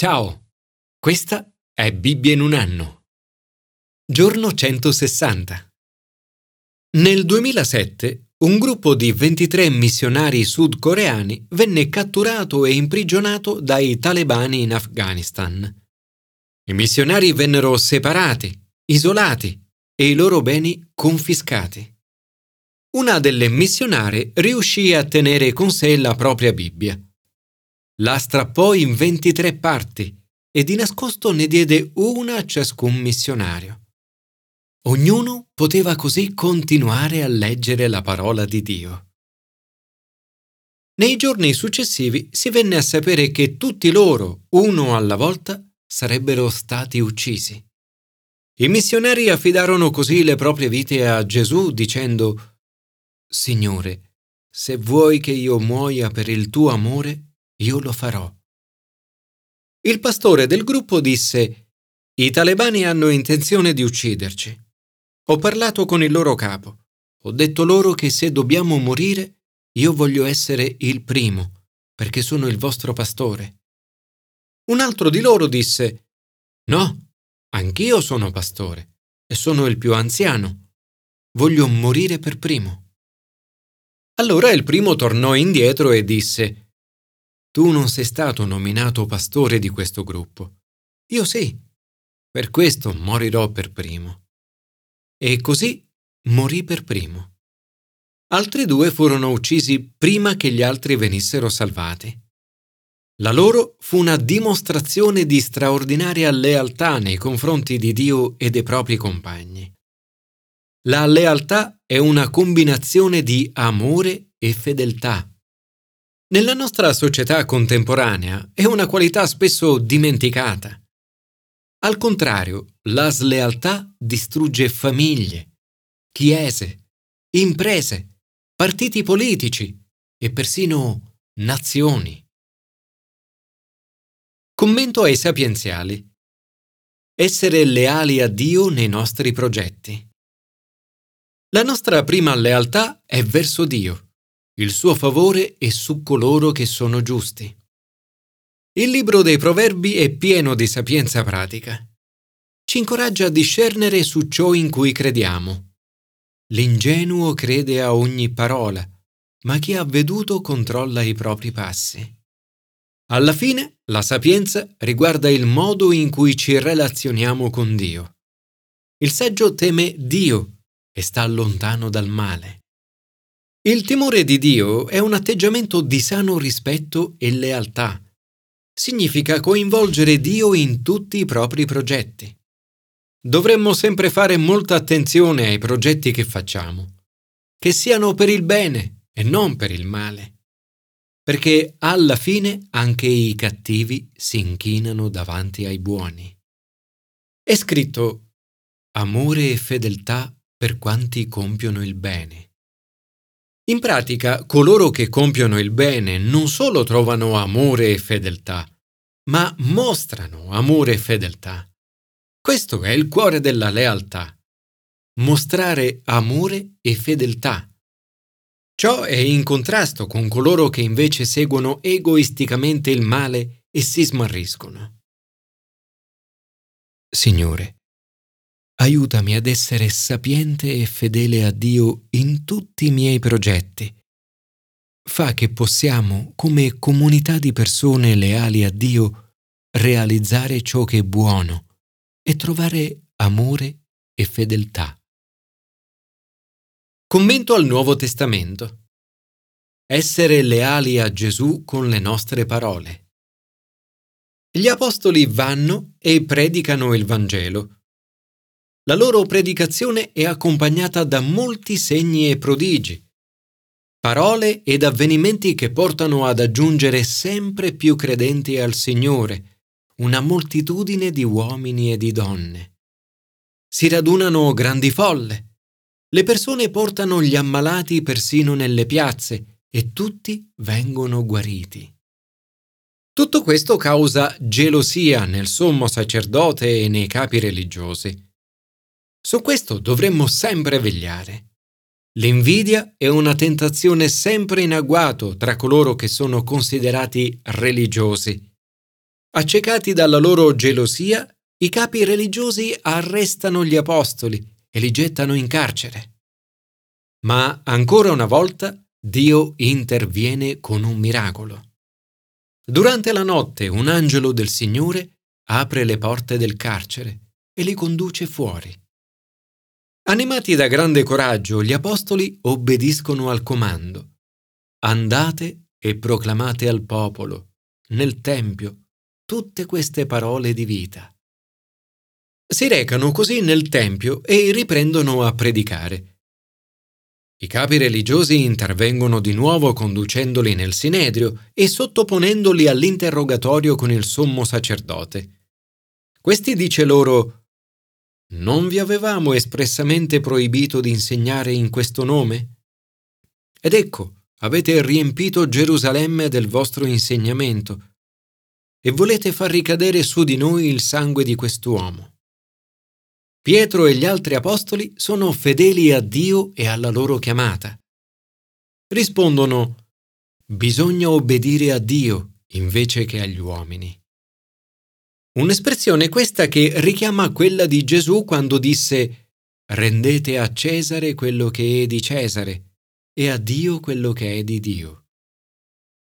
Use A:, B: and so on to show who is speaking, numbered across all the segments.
A: Ciao, questa è Bibbia in un anno. Giorno 160. Nel 2007 un gruppo di 23 missionari sudcoreani venne catturato e imprigionato dai talebani in Afghanistan. I missionari vennero separati, isolati e i loro beni confiscati. Una delle missionarie riuscì a tenere con sé la propria Bibbia la strappò in 23 parti e di nascosto ne diede una a ciascun missionario. Ognuno poteva così continuare a leggere la parola di Dio. Nei giorni successivi si venne a sapere che tutti loro, uno alla volta, sarebbero stati uccisi. I missionari affidarono così le proprie vite a Gesù dicendo Signore, se vuoi che io muoia per il tuo amore, io lo farò. Il pastore del gruppo disse, I talebani hanno intenzione di ucciderci. Ho parlato con il loro capo. Ho detto loro che se dobbiamo morire, io voglio essere il primo, perché sono il vostro pastore. Un altro di loro disse, No, anch'io sono pastore e sono il più anziano. Voglio morire per primo. Allora il primo tornò indietro e disse, tu non sei stato nominato pastore di questo gruppo. Io sì. Per questo morirò per primo. E così morì per primo. Altri due furono uccisi prima che gli altri venissero salvati. La loro fu una dimostrazione di straordinaria lealtà nei confronti di Dio e dei propri compagni. La lealtà è una combinazione di amore e fedeltà. Nella nostra società contemporanea è una qualità spesso dimenticata. Al contrario, la slealtà distrugge famiglie, chiese, imprese, partiti politici e persino nazioni. Commento ai sapienziali. Essere leali a Dio nei nostri progetti. La nostra prima lealtà è verso Dio il suo favore è su coloro che sono giusti. Il libro dei Proverbi è pieno di sapienza pratica. Ci incoraggia a discernere su ciò in cui crediamo. L'ingenuo crede a ogni parola, ma chi ha veduto controlla i propri passi. Alla fine, la sapienza riguarda il modo in cui ci relazioniamo con Dio. Il saggio teme Dio e sta lontano dal male. Il timore di Dio è un atteggiamento di sano rispetto e lealtà. Significa coinvolgere Dio in tutti i propri progetti. Dovremmo sempre fare molta attenzione ai progetti che facciamo, che siano per il bene e non per il male, perché alla fine anche i cattivi si inchinano davanti ai buoni. È scritto amore e fedeltà per quanti compiono il bene. In pratica, coloro che compiono il bene non solo trovano amore e fedeltà, ma mostrano amore e fedeltà. Questo è il cuore della lealtà. Mostrare amore e fedeltà. Ciò è in contrasto con coloro che invece seguono egoisticamente il male e si smarriscono. Signore, aiutami ad essere sapiente e fedele a Dio in tutti i miei progetti. Fa che possiamo, come comunità di persone leali a Dio, realizzare ciò che è buono e trovare amore e fedeltà. Commento al Nuovo Testamento. Essere leali a Gesù con le nostre parole. Gli apostoli vanno e predicano il Vangelo la loro predicazione è accompagnata da molti segni e prodigi, parole ed avvenimenti che portano ad aggiungere sempre più credenti al Signore, una moltitudine di uomini e di donne. Si radunano grandi folle. Le persone portano gli ammalati persino nelle piazze e tutti vengono guariti. Tutto questo causa gelosia nel sommo sacerdote e nei capi religiosi. Su questo dovremmo sempre vegliare. L'invidia è una tentazione sempre in agguato tra coloro che sono considerati religiosi. Accecati dalla loro gelosia, i capi religiosi arrestano gli apostoli e li gettano in carcere. Ma ancora una volta Dio interviene con un miracolo. Durante la notte un angelo del Signore apre le porte del carcere e li conduce fuori. Animati da grande coraggio, gli apostoli obbediscono al comando. Andate e proclamate al popolo, nel Tempio, tutte queste parole di vita. Si recano così nel Tempio e riprendono a predicare. I capi religiosi intervengono di nuovo conducendoli nel Sinedrio e sottoponendoli all'interrogatorio con il sommo sacerdote. Questi dice loro Non vi avevamo espressamente proibito di insegnare in questo nome? Ed ecco, avete riempito Gerusalemme del vostro insegnamento e volete far ricadere su di noi il sangue di quest'uomo. Pietro e gli altri apostoli sono fedeli a Dio e alla loro chiamata. Rispondono, bisogna obbedire a Dio invece che agli uomini. Un'espressione questa che richiama quella di Gesù quando disse rendete a Cesare quello che è di Cesare e a Dio quello che è di Dio.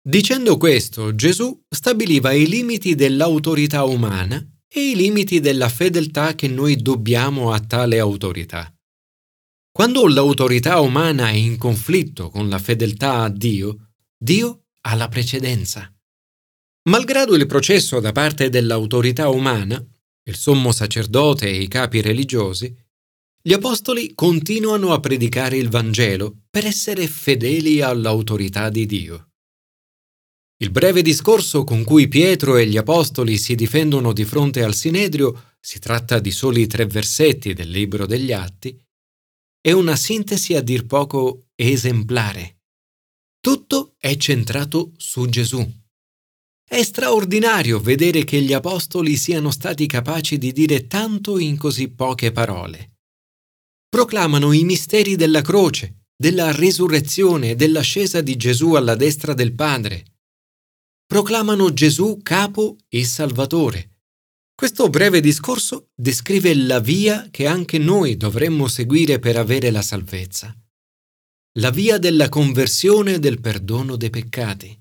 A: Dicendo questo, Gesù stabiliva i limiti dell'autorità umana e i limiti della fedeltà che noi dobbiamo a tale autorità. Quando l'autorità umana è in conflitto con la fedeltà a Dio, Dio ha la precedenza. Malgrado il processo da parte dell'autorità umana, il sommo sacerdote e i capi religiosi, gli apostoli continuano a predicare il Vangelo per essere fedeli all'autorità di Dio. Il breve discorso con cui Pietro e gli Apostoli si difendono di fronte al Sinedrio, si tratta di soli tre versetti del libro degli Atti, è una sintesi a dir poco esemplare. Tutto è centrato su Gesù. È straordinario vedere che gli Apostoli siano stati capaci di dire tanto in così poche parole. Proclamano i misteri della croce, della risurrezione e dell'ascesa di Gesù alla destra del Padre proclamano Gesù capo e Salvatore. Questo breve discorso descrive la via che anche noi dovremmo seguire per avere la salvezza. La via della conversione e del perdono dei peccati.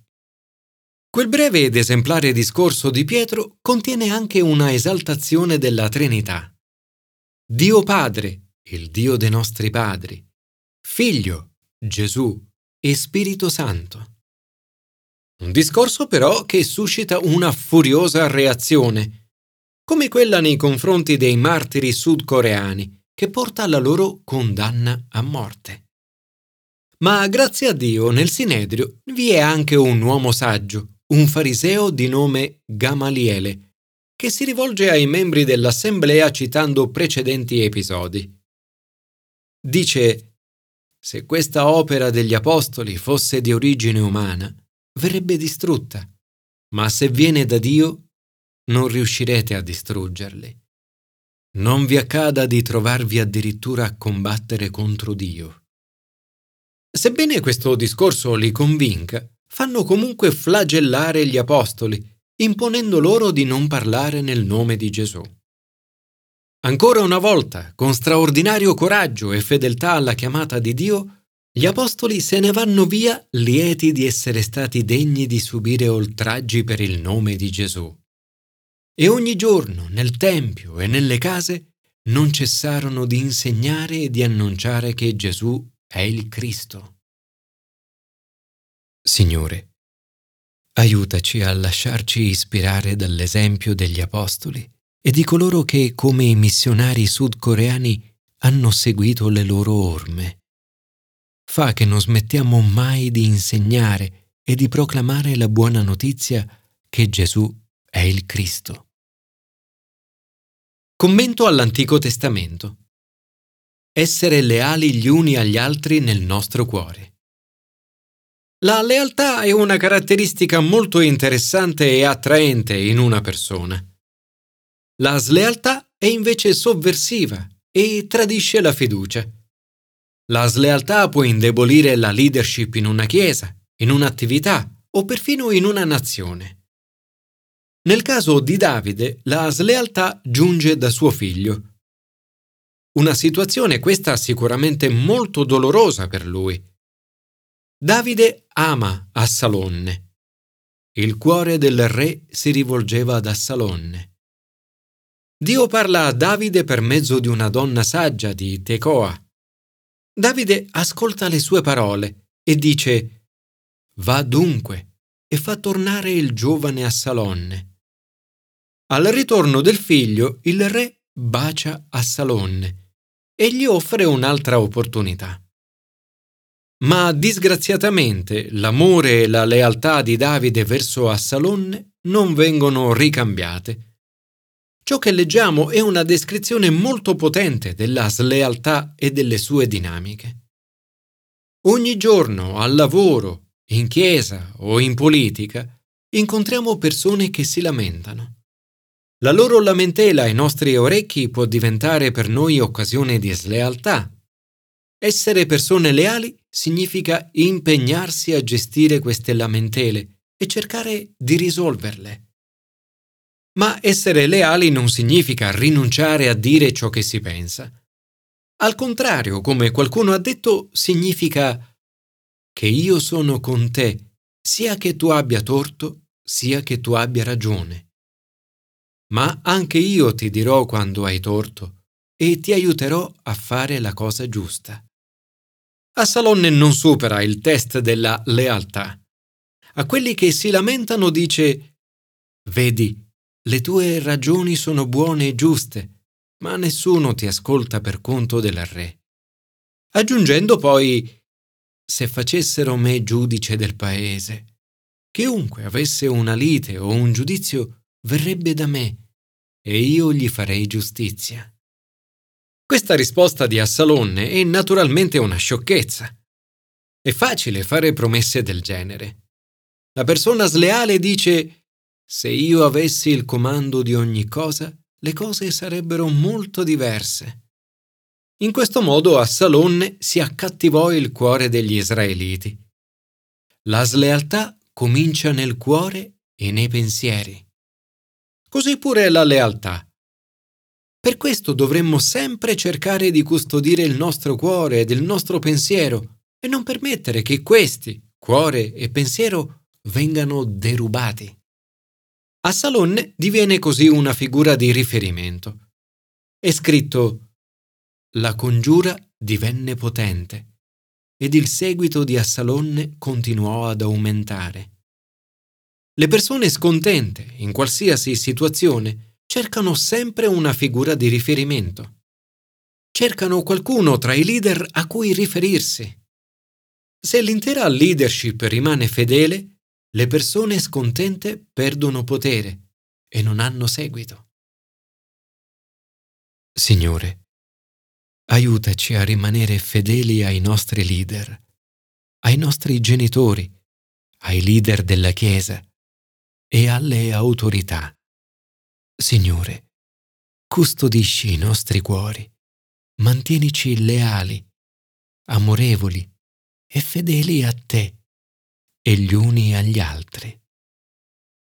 A: Quel breve ed esemplare discorso di Pietro contiene anche una esaltazione della Trinità. Dio Padre, il Dio dei nostri padri, Figlio, Gesù e Spirito Santo. Un discorso però che suscita una furiosa reazione, come quella nei confronti dei martiri sudcoreani, che porta alla loro condanna a morte. Ma grazie a Dio nel Sinedrio vi è anche un uomo saggio, un fariseo di nome Gamaliele, che si rivolge ai membri dell'assemblea citando precedenti episodi. Dice, se questa opera degli apostoli fosse di origine umana, verrebbe distrutta, ma se viene da Dio non riuscirete a distruggerli. Non vi accada di trovarvi addirittura a combattere contro Dio. Sebbene questo discorso li convinca, fanno comunque flagellare gli apostoli, imponendo loro di non parlare nel nome di Gesù. Ancora una volta, con straordinario coraggio e fedeltà alla chiamata di Dio, gli apostoli se ne vanno via lieti di essere stati degni di subire oltraggi per il nome di Gesù. E ogni giorno, nel Tempio e nelle case, non cessarono di insegnare e di annunciare che Gesù è il Cristo. Signore, aiutaci a lasciarci ispirare dall'esempio degli apostoli e di coloro che, come i missionari sudcoreani, hanno seguito le loro orme fa che non smettiamo mai di insegnare e di proclamare la buona notizia che Gesù è il Cristo. Commento all'Antico Testamento. Essere leali gli uni agli altri nel nostro cuore. La lealtà è una caratteristica molto interessante e attraente in una persona. La slealtà è invece sovversiva e tradisce la fiducia. La slealtà può indebolire la leadership in una chiesa, in un'attività o perfino in una nazione. Nel caso di Davide, la slealtà giunge da suo figlio. Una situazione questa sicuramente molto dolorosa per lui. Davide ama Assalonne. Il cuore del re si rivolgeva ad Assalonne. Dio parla a Davide per mezzo di una donna saggia di Tecoa. Davide ascolta le sue parole e dice Va dunque e fa tornare il giovane Assalonne. Al ritorno del figlio il re bacia Assalonne e gli offre un'altra opportunità. Ma disgraziatamente l'amore e la lealtà di Davide verso Assalonne non vengono ricambiate Ciò che leggiamo è una descrizione molto potente della slealtà e delle sue dinamiche. Ogni giorno, al lavoro, in chiesa o in politica, incontriamo persone che si lamentano. La loro lamentela ai nostri orecchi può diventare per noi occasione di slealtà. Essere persone leali significa impegnarsi a gestire queste lamentele e cercare di risolverle. Ma essere leali non significa rinunciare a dire ciò che si pensa. Al contrario, come qualcuno ha detto, significa che io sono con te, sia che tu abbia torto, sia che tu abbia ragione. Ma anche io ti dirò quando hai torto e ti aiuterò a fare la cosa giusta. Assalonne non supera il test della lealtà. A quelli che si lamentano dice Vedi, le tue ragioni sono buone e giuste, ma nessuno ti ascolta per conto del re. Aggiungendo poi, se facessero me giudice del paese, chiunque avesse una lite o un giudizio verrebbe da me e io gli farei giustizia. Questa risposta di Assalonne è naturalmente una sciocchezza. È facile fare promesse del genere. La persona sleale dice se io avessi il comando di ogni cosa, le cose sarebbero molto diverse. In questo modo Assalonne si accattivò il cuore degli israeliti. La slealtà comincia nel cuore e nei pensieri. Così pure la lealtà. Per questo dovremmo sempre cercare di custodire il nostro cuore ed il nostro pensiero e non permettere che questi, cuore e pensiero, vengano derubati. Assalonne diviene così una figura di riferimento. È scritto La congiura divenne potente ed il seguito di Assalonne continuò ad aumentare. Le persone scontente, in qualsiasi situazione, cercano sempre una figura di riferimento. Cercano qualcuno tra i leader a cui riferirsi. Se l'intera leadership rimane fedele, le persone scontente perdono potere e non hanno seguito. Signore, aiutaci a rimanere fedeli ai nostri leader, ai nostri genitori, ai leader della Chiesa e alle autorità. Signore, custodisci i nostri cuori, mantienici leali, amorevoli e fedeli a te e gli uni agli altri.